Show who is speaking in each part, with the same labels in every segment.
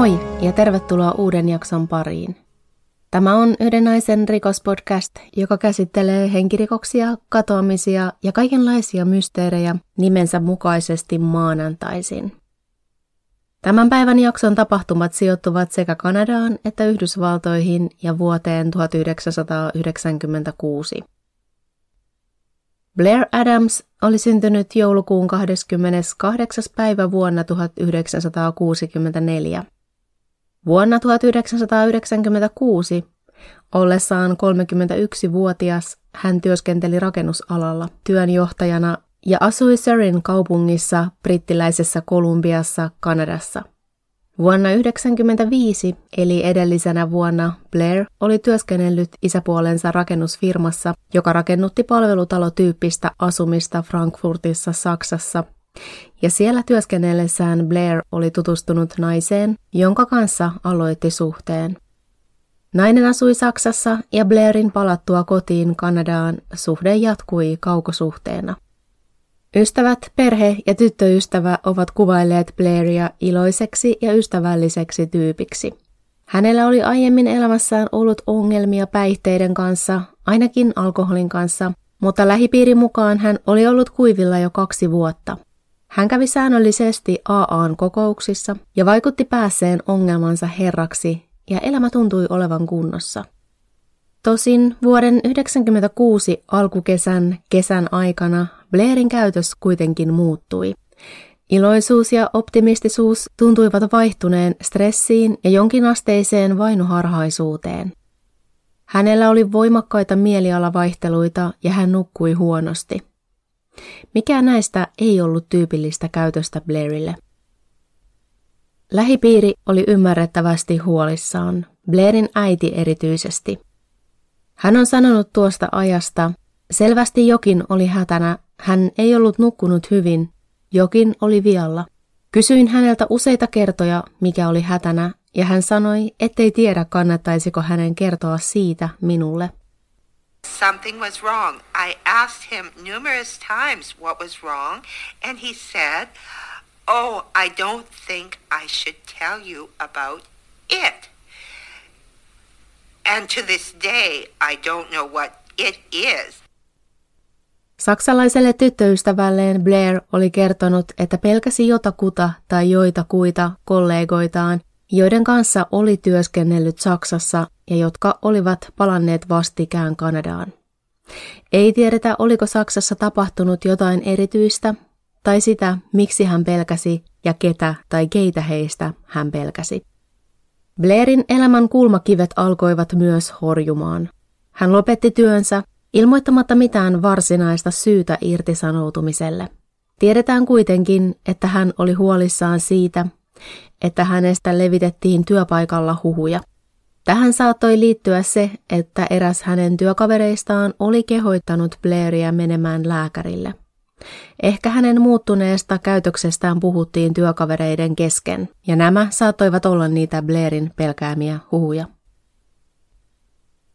Speaker 1: Moi ja tervetuloa uuden jakson pariin. Tämä on Yhden naisen rikospodcast, joka käsittelee henkirikoksia, katoamisia ja kaikenlaisia mysteerejä nimensä mukaisesti maanantaisin. Tämän päivän jakson tapahtumat sijoittuvat sekä Kanadaan että Yhdysvaltoihin ja vuoteen 1996. Blair Adams oli syntynyt joulukuun 28. päivä vuonna 1964. Vuonna 1996, ollessaan 31-vuotias, hän työskenteli rakennusalalla työnjohtajana ja asui Surreyn kaupungissa brittiläisessä Kolumbiassa, Kanadassa. Vuonna 1995, eli edellisenä vuonna, Blair oli työskennellyt isäpuolensa rakennusfirmassa, joka rakennutti palvelutalotyyppistä asumista Frankfurtissa, Saksassa. Ja siellä työskennellessään Blair oli tutustunut naiseen, jonka kanssa aloitti suhteen. Nainen asui Saksassa ja Blairin palattua kotiin Kanadaan suhde jatkui kaukosuhteena. Ystävät, perhe ja tyttöystävä ovat kuvailleet Blairia iloiseksi ja ystävälliseksi tyypiksi. Hänellä oli aiemmin elämässään ollut ongelmia päihteiden kanssa, ainakin alkoholin kanssa, mutta lähipiirin mukaan hän oli ollut kuivilla jo kaksi vuotta. Hän kävi säännöllisesti AAn kokouksissa ja vaikutti päässeen ongelmansa herraksi ja elämä tuntui olevan kunnossa. Tosin vuoden 1996 alkukesän kesän aikana Blairin käytös kuitenkin muuttui. Iloisuus ja optimistisuus tuntuivat vaihtuneen stressiin ja jonkinasteiseen vainoharhaisuuteen. Hänellä oli voimakkaita mielialavaihteluita ja hän nukkui huonosti. Mikään näistä ei ollut tyypillistä käytöstä Blairille. Lähipiiri oli ymmärrettävästi huolissaan, Blairin äiti erityisesti. Hän on sanonut tuosta ajasta, selvästi jokin oli hätänä hän ei ollut nukkunut hyvin, jokin oli vialla. Kysyin häneltä useita kertoja, mikä oli hätänä, ja hän sanoi, ettei tiedä kannattaisiko hänen kertoa siitä minulle.
Speaker 2: Something was wrong. I asked him numerous times what was wrong, and he said, Oh, I don't think I should tell you about it. And to this day, I don't know what it is.
Speaker 1: Saksalaiselle tyttöystävälleen Blair oli kertonut, että pelkäsi jotakuta tai joitakuita kollegoitaan, joiden kanssa oli työskennellyt Saksassa ja jotka olivat palanneet vastikään Kanadaan. Ei tiedetä, oliko Saksassa tapahtunut jotain erityistä tai sitä, miksi hän pelkäsi ja ketä tai keitä heistä hän pelkäsi. Blairin elämän kulmakivet alkoivat myös horjumaan. Hän lopetti työnsä ilmoittamatta mitään varsinaista syytä irtisanoutumiselle. Tiedetään kuitenkin, että hän oli huolissaan siitä, että hänestä levitettiin työpaikalla huhuja. Tähän saattoi liittyä se, että eräs hänen työkavereistaan oli kehoittanut Blairia menemään lääkärille. Ehkä hänen muuttuneesta käytöksestään puhuttiin työkavereiden kesken, ja nämä saattoivat olla niitä Blairin pelkäämiä huhuja.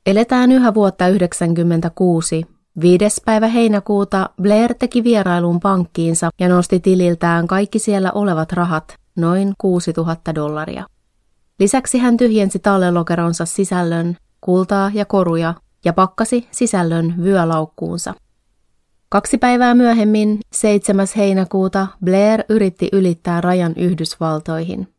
Speaker 1: Eletään yhä vuotta 1996. Viides päivä heinäkuuta Blair teki vierailun pankkiinsa ja nosti tililtään kaikki siellä olevat rahat, noin 6000 dollaria. Lisäksi hän tyhjensi tallelokeronsa sisällön, kultaa ja koruja ja pakkasi sisällön vyölaukkuunsa. Kaksi päivää myöhemmin, 7. heinäkuuta, Blair yritti ylittää rajan Yhdysvaltoihin –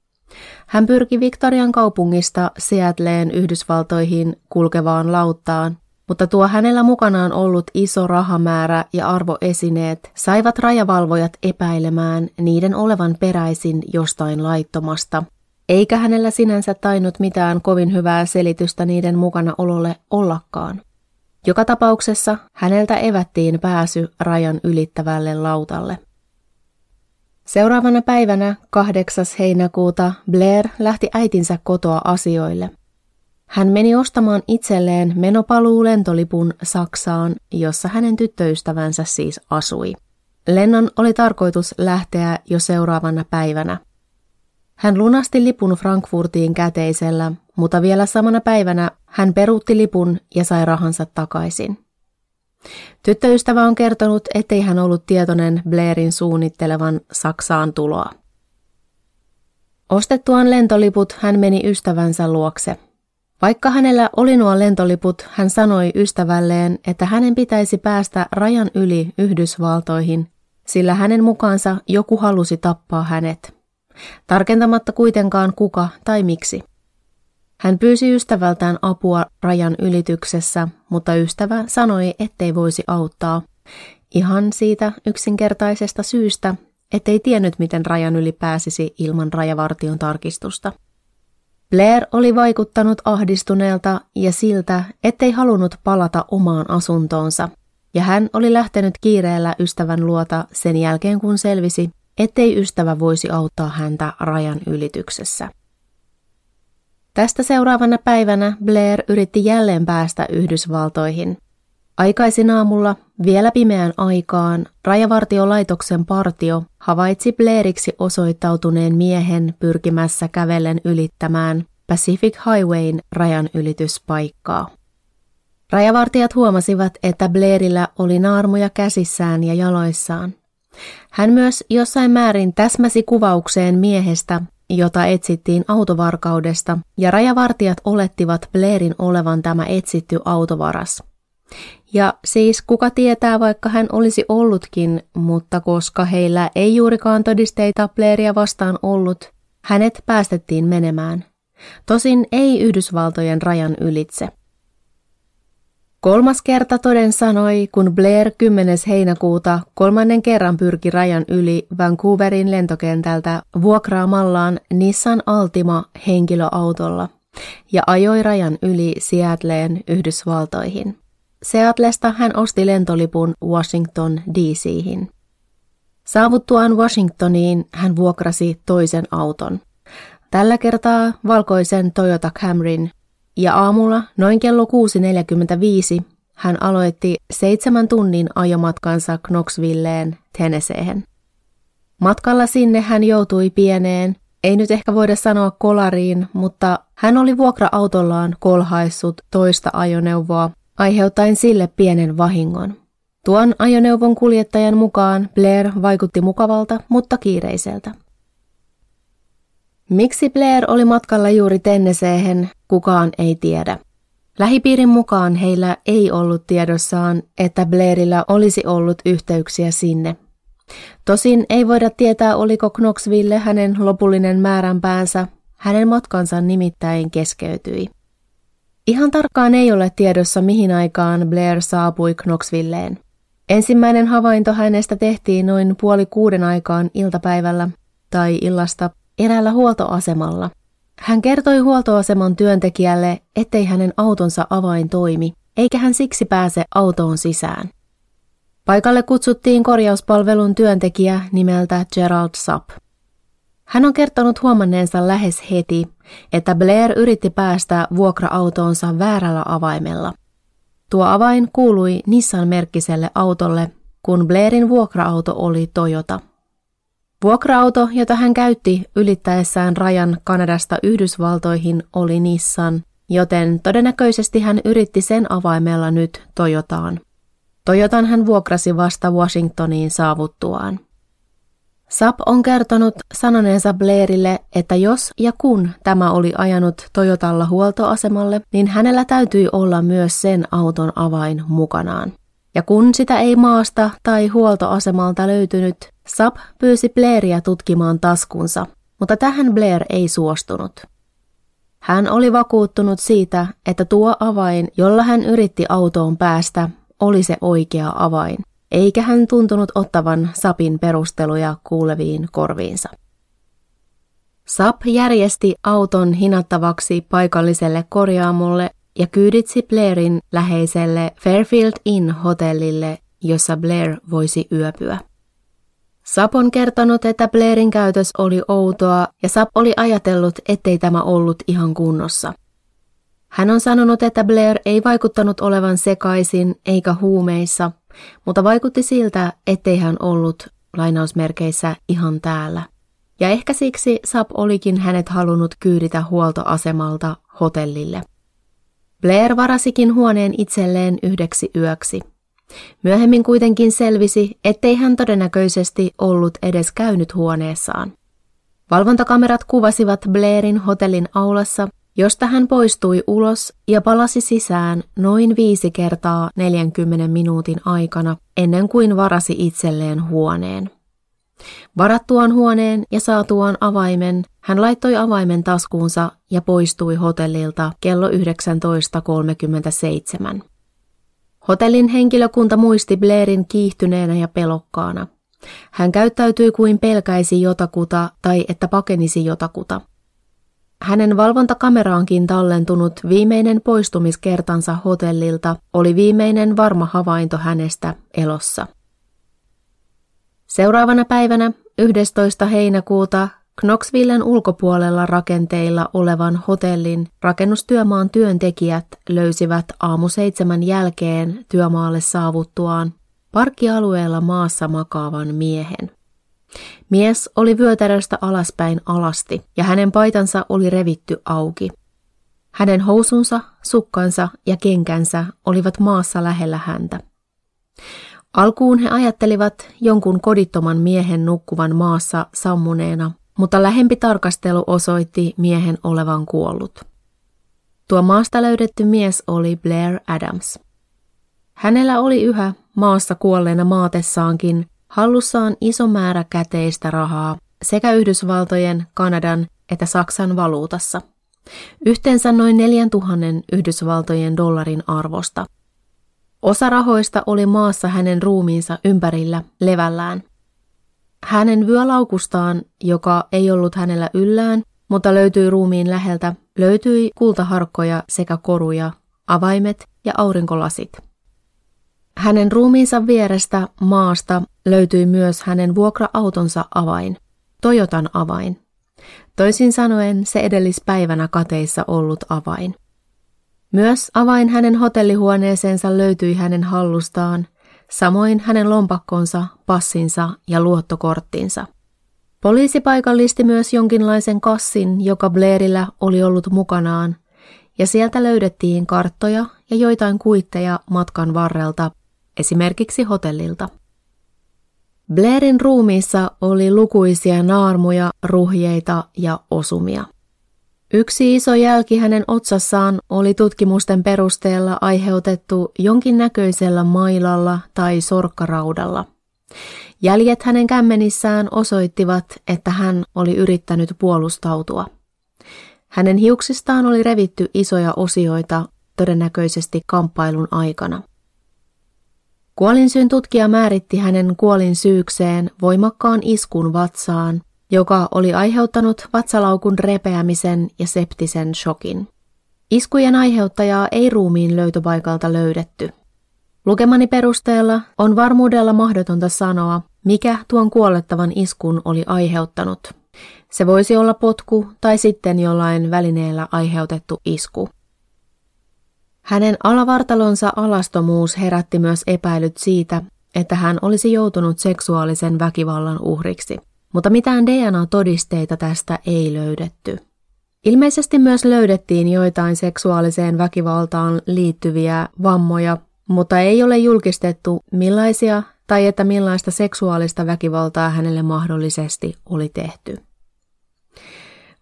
Speaker 1: hän pyrki Victorian kaupungista Seattleen Yhdysvaltoihin kulkevaan lauttaan, mutta tuo hänellä mukanaan ollut iso rahamäärä ja arvoesineet saivat rajavalvojat epäilemään niiden olevan peräisin jostain laittomasta, eikä hänellä sinänsä tainnut mitään kovin hyvää selitystä niiden mukana ololle ollakaan. Joka tapauksessa häneltä evättiin pääsy rajan ylittävälle lautalle. Seuraavana päivänä 8. heinäkuuta Blair lähti äitinsä kotoa asioille. Hän meni ostamaan itselleen menopaluu lentolipun Saksaan, jossa hänen tyttöystävänsä siis asui. Lennon oli tarkoitus lähteä jo seuraavana päivänä. Hän lunasti lipun Frankfurtiin käteisellä, mutta vielä samana päivänä hän peruutti lipun ja sai rahansa takaisin. Tyttöystävä on kertonut, ettei hän ollut tietoinen Blairin suunnittelevan Saksaan tuloa. Ostettuaan lentoliput hän meni ystävänsä luokse. Vaikka hänellä oli nuo lentoliput, hän sanoi ystävälleen, että hänen pitäisi päästä rajan yli Yhdysvaltoihin, sillä hänen mukaansa joku halusi tappaa hänet. Tarkentamatta kuitenkaan kuka tai miksi. Hän pyysi ystävältään apua rajan ylityksessä, mutta ystävä sanoi, ettei voisi auttaa. Ihan siitä yksinkertaisesta syystä, ettei tiennyt, miten rajan yli pääsisi ilman rajavartion tarkistusta. Blair oli vaikuttanut ahdistuneelta ja siltä, ettei halunnut palata omaan asuntoonsa, ja hän oli lähtenyt kiireellä ystävän luota sen jälkeen, kun selvisi, ettei ystävä voisi auttaa häntä rajan ylityksessä. Tästä seuraavana päivänä Blair yritti jälleen päästä Yhdysvaltoihin. Aikaisin aamulla, vielä pimeään aikaan, rajavartiolaitoksen partio havaitsi Blairiksi osoittautuneen miehen pyrkimässä kävellen ylittämään Pacific Highwayn rajan ylityspaikkaa. Rajavartijat huomasivat, että Blairillä oli naarmuja käsissään ja jaloissaan. Hän myös jossain määrin täsmäsi kuvaukseen miehestä, jota etsittiin autovarkaudesta, ja rajavartijat olettivat Blairin olevan tämä etsitty autovaras. Ja siis kuka tietää, vaikka hän olisi ollutkin, mutta koska heillä ei juurikaan todisteita Blairia vastaan ollut, hänet päästettiin menemään. Tosin ei Yhdysvaltojen rajan ylitse. Kolmas kerta toden sanoi, kun Blair 10. heinäkuuta kolmannen kerran pyrki rajan yli Vancouverin lentokentältä vuokraamallaan Nissan Altima henkilöautolla ja ajoi rajan yli Seattleen Yhdysvaltoihin. Seatlesta hän osti lentolipun Washington DC:hin. Saavuttuaan Washingtoniin hän vuokrasi toisen auton. Tällä kertaa valkoisen Toyota Camryn ja aamulla noin kello 6.45 hän aloitti seitsemän tunnin ajomatkansa Knoxvilleen, Tennesseehen. Matkalla sinne hän joutui pieneen, ei nyt ehkä voida sanoa kolariin, mutta hän oli vuokra-autollaan kolhaissut toista ajoneuvoa, aiheuttaen sille pienen vahingon. Tuon ajoneuvon kuljettajan mukaan Blair vaikutti mukavalta, mutta kiireiseltä. Miksi Blair oli matkalla juuri Tenneseehen, kukaan ei tiedä. Lähipiirin mukaan heillä ei ollut tiedossaan, että Blairilla olisi ollut yhteyksiä sinne. Tosin ei voida tietää, oliko Knoxville hänen lopullinen määränpäänsä, hänen matkansa nimittäin keskeytyi. Ihan tarkkaan ei ole tiedossa, mihin aikaan Blair saapui Knoxvilleen. Ensimmäinen havainto hänestä tehtiin noin puoli kuuden aikaan iltapäivällä tai illasta eräällä huoltoasemalla. Hän kertoi huoltoaseman työntekijälle, ettei hänen autonsa avain toimi, eikä hän siksi pääse autoon sisään. Paikalle kutsuttiin korjauspalvelun työntekijä nimeltä Gerald Sapp. Hän on kertonut huomanneensa lähes heti, että Blair yritti päästä vuokra-autoonsa väärällä avaimella. Tuo avain kuului Nissan-merkkiselle autolle, kun Blairin vuokra-auto oli Toyota. Vuokra-auto, jota hän käytti ylittäessään rajan Kanadasta Yhdysvaltoihin, oli Nissan, joten todennäköisesti hän yritti sen avaimella nyt Toyotaan. Toyotan hän vuokrasi vasta Washingtoniin saavuttuaan. Sap on kertonut sanoneensa Blairille, että jos ja kun tämä oli ajanut Toyotalla huoltoasemalle, niin hänellä täytyi olla myös sen auton avain mukanaan. Ja kun sitä ei maasta tai huoltoasemalta löytynyt, Sap pyysi Blairia tutkimaan taskunsa, mutta tähän Blair ei suostunut. Hän oli vakuuttunut siitä, että tuo avain, jolla hän yritti autoon päästä, oli se oikea avain, eikä hän tuntunut ottavan Sapin perusteluja kuuleviin korviinsa. Sap järjesti auton hinattavaksi paikalliselle korjaamolle ja kyyditsi Blairin läheiselle Fairfield Inn-hotellille, jossa Blair voisi yöpyä. Sap on kertonut, että Blairin käytös oli outoa ja Sap oli ajatellut, ettei tämä ollut ihan kunnossa. Hän on sanonut, että Blair ei vaikuttanut olevan sekaisin eikä huumeissa, mutta vaikutti siltä, ettei hän ollut lainausmerkeissä ihan täällä. Ja ehkä siksi Sap olikin hänet halunnut kyyditä huoltoasemalta hotellille. Blair varasikin huoneen itselleen yhdeksi yöksi. Myöhemmin kuitenkin selvisi, ettei hän todennäköisesti ollut edes käynyt huoneessaan. Valvontakamerat kuvasivat Blairin hotellin aulassa, josta hän poistui ulos ja palasi sisään noin viisi kertaa 40 minuutin aikana ennen kuin varasi itselleen huoneen. Varattuaan huoneen ja saatuaan avaimen, hän laittoi avaimen taskuunsa ja poistui hotellilta kello 19.37. Hotellin henkilökunta muisti Blairin kiihtyneenä ja pelokkaana. Hän käyttäytyi kuin pelkäisi jotakuta tai että pakenisi jotakuta. Hänen valvontakameraankin tallentunut viimeinen poistumiskertansa hotellilta oli viimeinen varma havainto hänestä elossa. Seuraavana päivänä 11. heinäkuuta Knoxvillen ulkopuolella rakenteilla olevan hotellin rakennustyömaan työntekijät löysivät aamu seitsemän jälkeen työmaalle saavuttuaan parkkialueella maassa makaavan miehen. Mies oli vyötäröstä alaspäin alasti ja hänen paitansa oli revitty auki. Hänen housunsa, sukkansa ja kenkänsä olivat maassa lähellä häntä. Alkuun he ajattelivat jonkun kodittoman miehen nukkuvan maassa sammuneena, mutta lähempi tarkastelu osoitti miehen olevan kuollut. Tuo maasta löydetty mies oli Blair Adams. Hänellä oli yhä maassa kuolleena maatessaankin hallussaan iso määrä käteistä rahaa sekä Yhdysvaltojen, Kanadan että Saksan valuutassa. Yhteensä noin 4000 Yhdysvaltojen dollarin arvosta. Osa rahoista oli maassa hänen ruumiinsa ympärillä levällään. Hänen vyölaukustaan, joka ei ollut hänellä yllään, mutta löytyi ruumiin läheltä, löytyi kultaharkkoja sekä koruja, avaimet ja aurinkolasit. Hänen ruumiinsa vierestä maasta löytyi myös hänen vuokra-autonsa avain, Toyotan avain. Toisin sanoen se edellispäivänä kateissa ollut avain. Myös avain hänen hotellihuoneeseensa löytyi hänen hallustaan, samoin hänen lompakkonsa, passinsa ja luottokorttinsa. Poliisi paikallisti myös jonkinlaisen kassin, joka Blairillä oli ollut mukanaan, ja sieltä löydettiin karttoja ja joitain kuitteja matkan varrelta, esimerkiksi hotellilta. Blairin ruumiissa oli lukuisia naarmuja, ruhjeita ja osumia. Yksi iso jälki hänen otsassaan oli tutkimusten perusteella aiheutettu jonkinnäköisellä mailalla tai sorkkaraudalla. Jäljet hänen kämmenissään osoittivat, että hän oli yrittänyt puolustautua. Hänen hiuksistaan oli revitty isoja osioita, todennäköisesti kamppailun aikana. Kuolinsyyn tutkija määritti hänen kuolinsyykseen voimakkaan iskun vatsaan, joka oli aiheuttanut vatsalaukun repeämisen ja septisen shokin. Iskujen aiheuttajaa ei ruumiin löytöpaikalta löydetty. Lukemani perusteella on varmuudella mahdotonta sanoa, mikä tuon kuolettavan iskun oli aiheuttanut. Se voisi olla potku tai sitten jollain välineellä aiheutettu isku. Hänen alavartalonsa alastomuus herätti myös epäilyt siitä, että hän olisi joutunut seksuaalisen väkivallan uhriksi mutta mitään DNA-todisteita tästä ei löydetty. Ilmeisesti myös löydettiin joitain seksuaaliseen väkivaltaan liittyviä vammoja, mutta ei ole julkistettu millaisia tai että millaista seksuaalista väkivaltaa hänelle mahdollisesti oli tehty.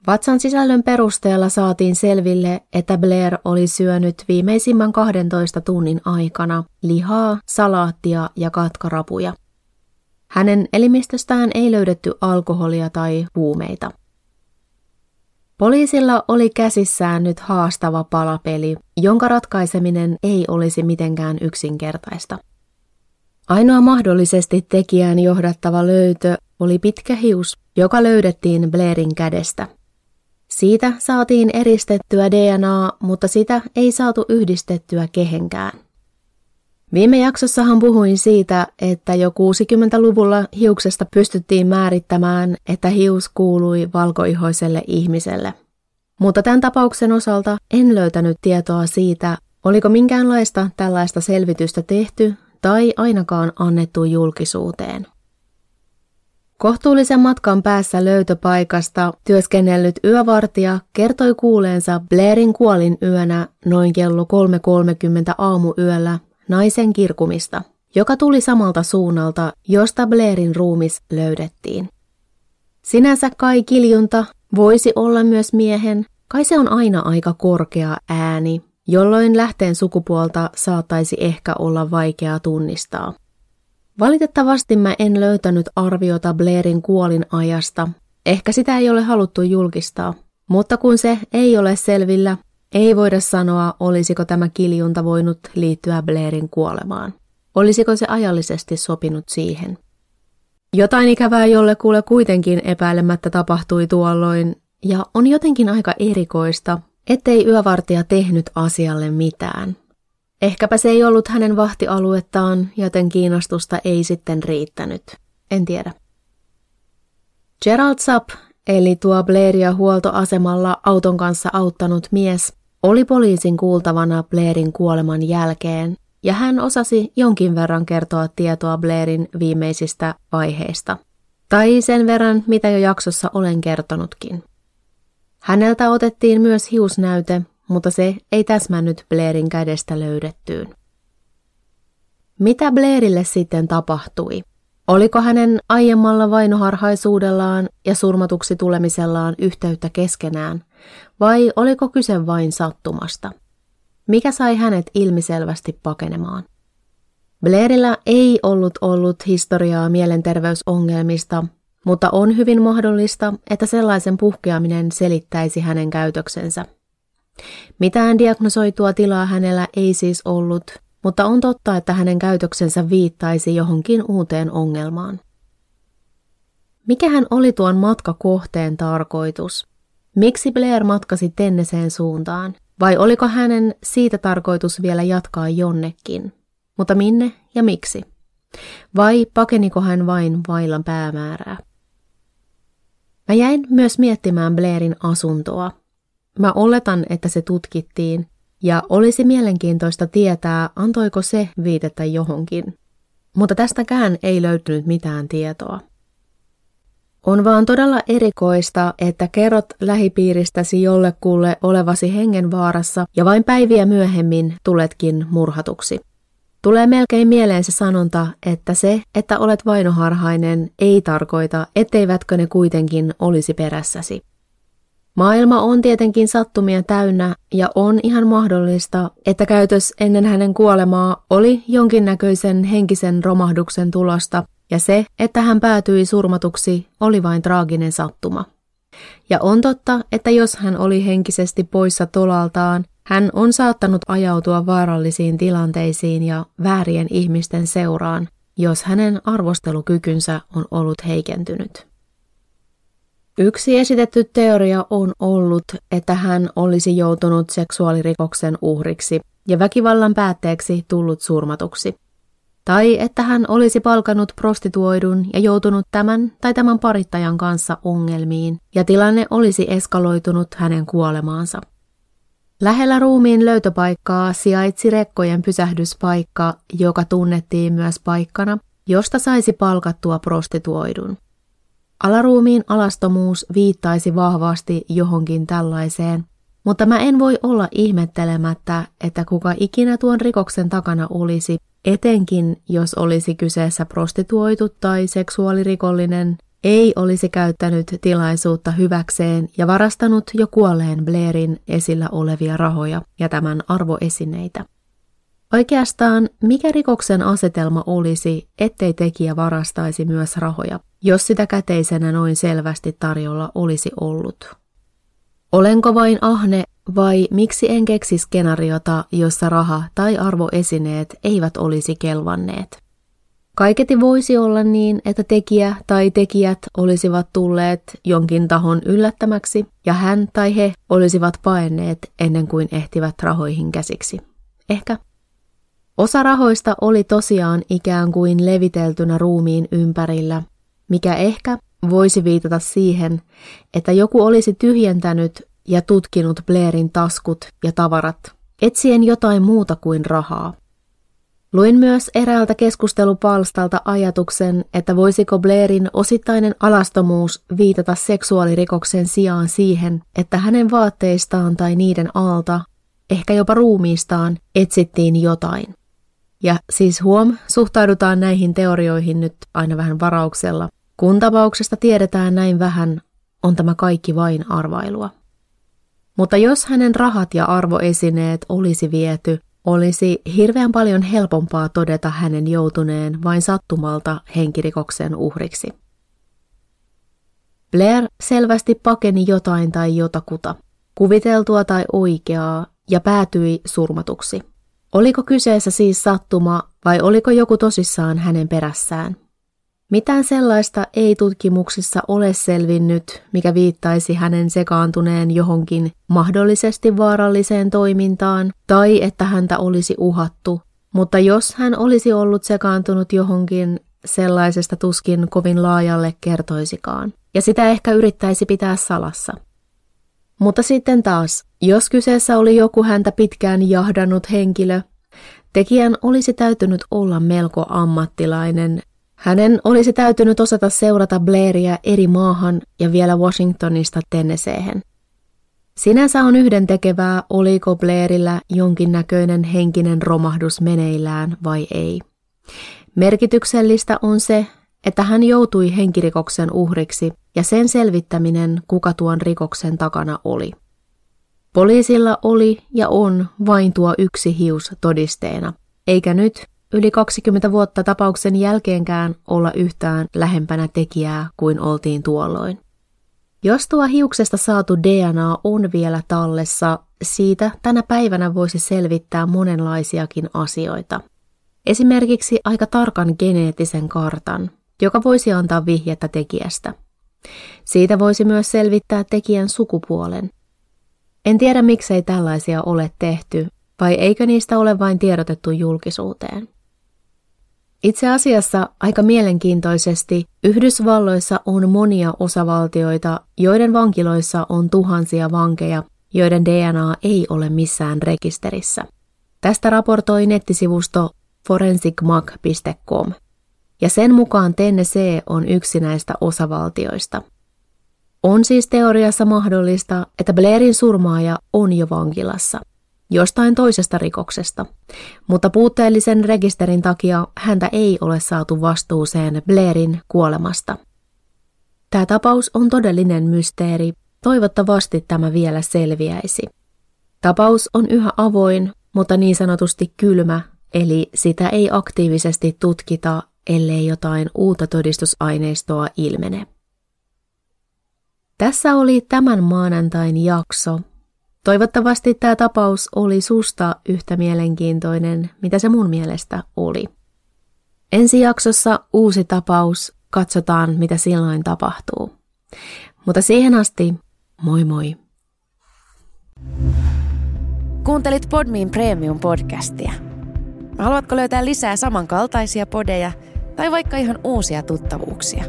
Speaker 1: Vatsan sisällön perusteella saatiin selville, että Blair oli syönyt viimeisimmän 12 tunnin aikana lihaa, salaattia ja katkarapuja. Hänen elimistöstään ei löydetty alkoholia tai huumeita. Poliisilla oli käsissään nyt haastava palapeli, jonka ratkaiseminen ei olisi mitenkään yksinkertaista. Ainoa mahdollisesti tekijään johdattava löytö oli pitkä hius, joka löydettiin Blairin kädestä. Siitä saatiin eristettyä DNA, mutta sitä ei saatu yhdistettyä kehenkään. Viime jaksossahan puhuin siitä, että jo 60-luvulla hiuksesta pystyttiin määrittämään, että hius kuului valkoihoiselle ihmiselle. Mutta tämän tapauksen osalta en löytänyt tietoa siitä, oliko minkäänlaista tällaista selvitystä tehty tai ainakaan annettu julkisuuteen. Kohtuullisen matkan päässä löytöpaikasta työskennellyt yövartija kertoi kuuleensa Blairin kuolin yönä noin kello 3.30 aamuyöllä naisen kirkumista, joka tuli samalta suunnalta, josta Blairin ruumis löydettiin. Sinänsä kai kiljunta voisi olla myös miehen, kai se on aina aika korkea ääni, jolloin lähteen sukupuolta saattaisi ehkä olla vaikea tunnistaa. Valitettavasti mä en löytänyt arviota Blairin kuolin ajasta. Ehkä sitä ei ole haluttu julkistaa. Mutta kun se ei ole selvillä, ei voida sanoa, olisiko tämä kiljunta voinut liittyä Blairin kuolemaan. Olisiko se ajallisesti sopinut siihen? Jotain ikävää jollekulle kuitenkin epäilemättä tapahtui tuolloin, ja on jotenkin aika erikoista, ettei yövartija tehnyt asialle mitään. Ehkäpä se ei ollut hänen vahtialuettaan, joten kiinnostusta ei sitten riittänyt. En tiedä. Gerald Sapp, eli tuo Blairia huoltoasemalla auton kanssa auttanut mies, oli poliisin kuultavana Blairin kuoleman jälkeen, ja hän osasi jonkin verran kertoa tietoa Blairin viimeisistä vaiheista. Tai sen verran, mitä jo jaksossa olen kertonutkin. Häneltä otettiin myös hiusnäyte, mutta se ei täsmännyt Blairin kädestä löydettyyn. Mitä Blairille sitten tapahtui? Oliko hänen aiemmalla vainoharhaisuudellaan ja surmatuksi tulemisellaan yhteyttä keskenään, vai oliko kyse vain sattumasta? Mikä sai hänet ilmiselvästi pakenemaan? Blairilla ei ollut ollut historiaa mielenterveysongelmista, mutta on hyvin mahdollista, että sellaisen puhkeaminen selittäisi hänen käytöksensä. Mitään diagnosoitua tilaa hänellä ei siis ollut, mutta on totta, että hänen käytöksensä viittaisi johonkin uuteen ongelmaan. Mikähän oli tuon matkakohteen tarkoitus? Miksi Blair matkasi Tenneseen suuntaan? Vai oliko hänen siitä tarkoitus vielä jatkaa jonnekin? Mutta minne ja miksi? Vai pakeniko hän vain vailla päämäärää? Mä jäin myös miettimään Blairin asuntoa. Mä oletan, että se tutkittiin, ja olisi mielenkiintoista tietää, antoiko se viitettä johonkin. Mutta tästäkään ei löytynyt mitään tietoa. On vaan todella erikoista, että kerrot lähipiiristäsi jollekulle olevasi hengenvaarassa ja vain päiviä myöhemmin tuletkin murhatuksi. Tulee melkein mieleen se sanonta, että se, että olet vainoharhainen, ei tarkoita, etteivätkö ne kuitenkin olisi perässäsi. Maailma on tietenkin sattumia täynnä ja on ihan mahdollista, että käytös ennen hänen kuolemaa oli jonkinnäköisen henkisen romahduksen tulosta ja se, että hän päätyi surmatuksi, oli vain traaginen sattuma. Ja on totta, että jos hän oli henkisesti poissa tolaltaan, hän on saattanut ajautua vaarallisiin tilanteisiin ja väärien ihmisten seuraan, jos hänen arvostelukykynsä on ollut heikentynyt. Yksi esitetty teoria on ollut, että hän olisi joutunut seksuaalirikoksen uhriksi ja väkivallan päätteeksi tullut surmatuksi. Tai että hän olisi palkannut prostituoidun ja joutunut tämän tai tämän parittajan kanssa ongelmiin, ja tilanne olisi eskaloitunut hänen kuolemaansa. Lähellä ruumiin löytöpaikkaa sijaitsi rekkojen pysähdyspaikka, joka tunnettiin myös paikkana, josta saisi palkattua prostituoidun. Alaruumiin alastomuus viittaisi vahvasti johonkin tällaiseen, mutta mä en voi olla ihmettelemättä, että kuka ikinä tuon rikoksen takana olisi, etenkin jos olisi kyseessä prostituoitu tai seksuaalirikollinen, ei olisi käyttänyt tilaisuutta hyväkseen ja varastanut jo kuolleen Blairin esillä olevia rahoja ja tämän arvoesineitä. Oikeastaan mikä rikoksen asetelma olisi, ettei tekijä varastaisi myös rahoja, jos sitä käteisenä noin selvästi tarjolla olisi ollut? Olenko vain ahne vai miksi en keksi skenariota, jossa raha tai arvoesineet eivät olisi kelvanneet? Kaiketi voisi olla niin, että tekijä tai tekijät olisivat tulleet jonkin tahon yllättämäksi ja hän tai he olisivat paenneet ennen kuin ehtivät rahoihin käsiksi. Ehkä. Osa rahoista oli tosiaan ikään kuin leviteltynä ruumiin ympärillä, mikä ehkä voisi viitata siihen, että joku olisi tyhjentänyt ja tutkinut Blairin taskut ja tavarat, etsien jotain muuta kuin rahaa. Luin myös eräältä keskustelupalstalta ajatuksen, että voisiko Blairin osittainen alastomuus viitata seksuaalirikoksen sijaan siihen, että hänen vaatteistaan tai niiden alta, ehkä jopa ruumiistaan, etsittiin jotain. Ja siis huom, suhtaudutaan näihin teorioihin nyt aina vähän varauksella. Kun tapauksesta tiedetään näin vähän, on tämä kaikki vain arvailua. Mutta jos hänen rahat ja arvoesineet olisi viety, olisi hirveän paljon helpompaa todeta hänen joutuneen vain sattumalta henkirikoksen uhriksi. Blair selvästi pakeni jotain tai jotakuta, kuviteltua tai oikeaa, ja päätyi surmatuksi. Oliko kyseessä siis sattuma vai oliko joku tosissaan hänen perässään? Mitään sellaista ei tutkimuksissa ole selvinnyt, mikä viittaisi hänen sekaantuneen johonkin mahdollisesti vaaralliseen toimintaan tai että häntä olisi uhattu, mutta jos hän olisi ollut sekaantunut johonkin, sellaisesta tuskin kovin laajalle kertoisikaan, ja sitä ehkä yrittäisi pitää salassa. Mutta sitten taas, jos kyseessä oli joku häntä pitkään jahdannut henkilö, tekijän olisi täytynyt olla melko ammattilainen hänen olisi täytynyt osata seurata Blairia eri maahan ja vielä Washingtonista Tennesseehen. Sinänsä on yhdentekevää, oliko Blairillä jonkinnäköinen henkinen romahdus meneillään vai ei. Merkityksellistä on se, että hän joutui henkirikoksen uhriksi ja sen selvittäminen, kuka tuon rikoksen takana oli. Poliisilla oli ja on vain tuo yksi hius todisteena, eikä nyt yli 20 vuotta tapauksen jälkeenkään olla yhtään lähempänä tekijää kuin oltiin tuolloin. Jos tuo hiuksesta saatu DNA on vielä tallessa, siitä tänä päivänä voisi selvittää monenlaisiakin asioita. Esimerkiksi aika tarkan geneettisen kartan, joka voisi antaa vihjettä tekijästä. Siitä voisi myös selvittää tekijän sukupuolen. En tiedä miksei tällaisia ole tehty, vai eikö niistä ole vain tiedotettu julkisuuteen. Itse asiassa aika mielenkiintoisesti Yhdysvalloissa on monia osavaltioita, joiden vankiloissa on tuhansia vankeja, joiden DNA ei ole missään rekisterissä. Tästä raportoi nettisivusto forensicmag.com. Ja sen mukaan Tennessee on yksi näistä osavaltioista. On siis teoriassa mahdollista, että Blairin surmaaja on jo vankilassa – jostain toisesta rikoksesta, mutta puutteellisen rekisterin takia häntä ei ole saatu vastuuseen Blairin kuolemasta. Tämä tapaus on todellinen mysteeri, toivottavasti tämä vielä selviäisi. Tapaus on yhä avoin, mutta niin sanotusti kylmä, eli sitä ei aktiivisesti tutkita, ellei jotain uutta todistusaineistoa ilmene. Tässä oli tämän maanantain jakso, Toivottavasti tämä tapaus oli susta yhtä mielenkiintoinen, mitä se mun mielestä oli. Ensi jaksossa uusi tapaus, katsotaan mitä silloin tapahtuu. Mutta siihen asti, moi moi!
Speaker 3: Kuuntelit Podmin Premium-podcastia. Haluatko löytää lisää samankaltaisia podeja tai vaikka ihan uusia tuttavuuksia?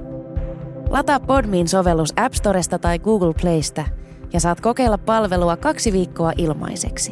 Speaker 3: Lataa Podmin sovellus App Storesta tai Google Playsta – ja saat kokeilla palvelua kaksi viikkoa ilmaiseksi.